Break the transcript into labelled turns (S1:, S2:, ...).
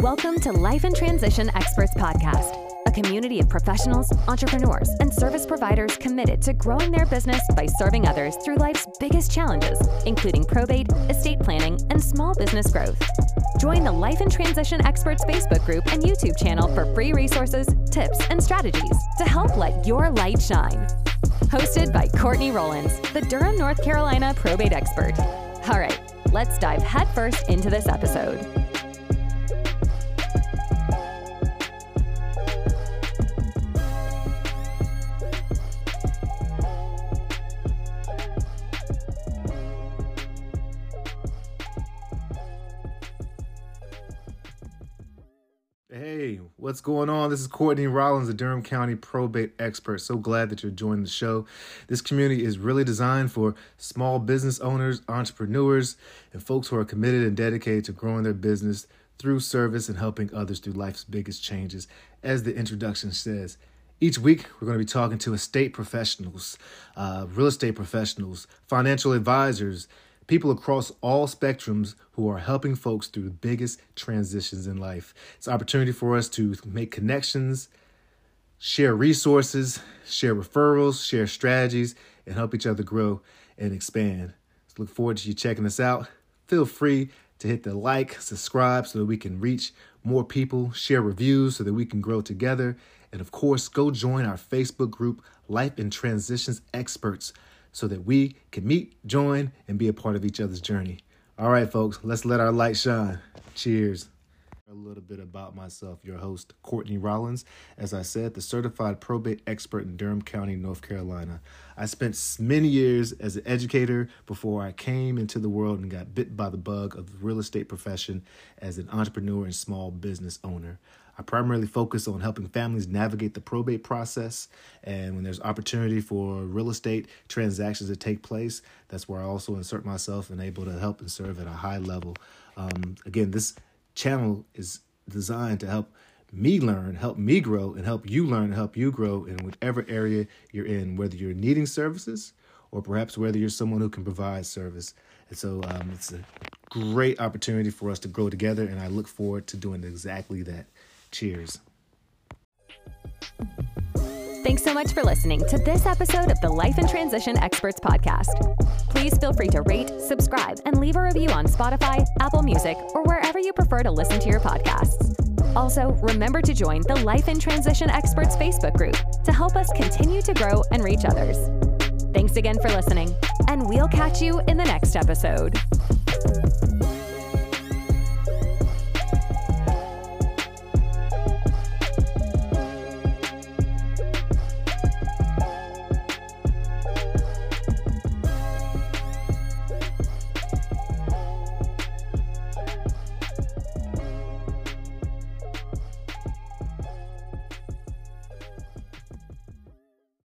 S1: Welcome to Life in Transition Experts Podcast, a community of professionals, entrepreneurs, and service providers committed to growing their business by serving others through life's biggest challenges, including probate, estate planning, and small business growth. Join the Life in Transition Experts Facebook group and YouTube channel for free resources, tips, and strategies to help let your light shine. Hosted by Courtney Rollins, the Durham, North Carolina probate expert. All right, let's dive headfirst into this episode.
S2: Hey, what's going on? This is Courtney Rollins, the Durham County probate expert. So glad that you're joining the show. This community is really designed for small business owners, entrepreneurs, and folks who are committed and dedicated to growing their business through service and helping others through life's biggest changes. As the introduction says, each week, we're going to be talking to estate professionals, uh, real estate professionals, financial advisors, people across all spectrums who are helping folks through the biggest transitions in life. It's an opportunity for us to make connections, share resources, share referrals, share strategies, and help each other grow and expand. So look forward to you checking us out. Feel free to hit the like, subscribe so that we can reach more people, share reviews so that we can grow together. And of course, go join our Facebook group, Life in Transitions Experts so that we can meet, join, and be a part of each other's journey. All right, folks, let's let our light shine. Cheers. A little bit about myself, your host, Courtney Rollins. As I said, the certified probate expert in Durham County, North Carolina. I spent many years as an educator before I came into the world and got bit by the bug of the real estate profession as an entrepreneur and small business owner. I primarily focus on helping families navigate the probate process. And when there's opportunity for real estate transactions to take place, that's where I also insert myself and able to help and serve at a high level. Um, again, this channel is designed to help me learn, help me grow, and help you learn, help you grow in whatever area you're in, whether you're needing services or perhaps whether you're someone who can provide service. And so um, it's a great opportunity for us to grow together, and I look forward to doing exactly that. Cheers.
S1: Thanks so much for listening to this episode of the Life in Transition Experts Podcast. Please feel free to rate, subscribe, and leave a review on Spotify, Apple Music, or wherever you prefer to listen to your podcasts. Also, remember to join the Life in Transition Experts Facebook group to help us continue to grow and reach others. Thanks again for listening, and we'll catch you in the next episode.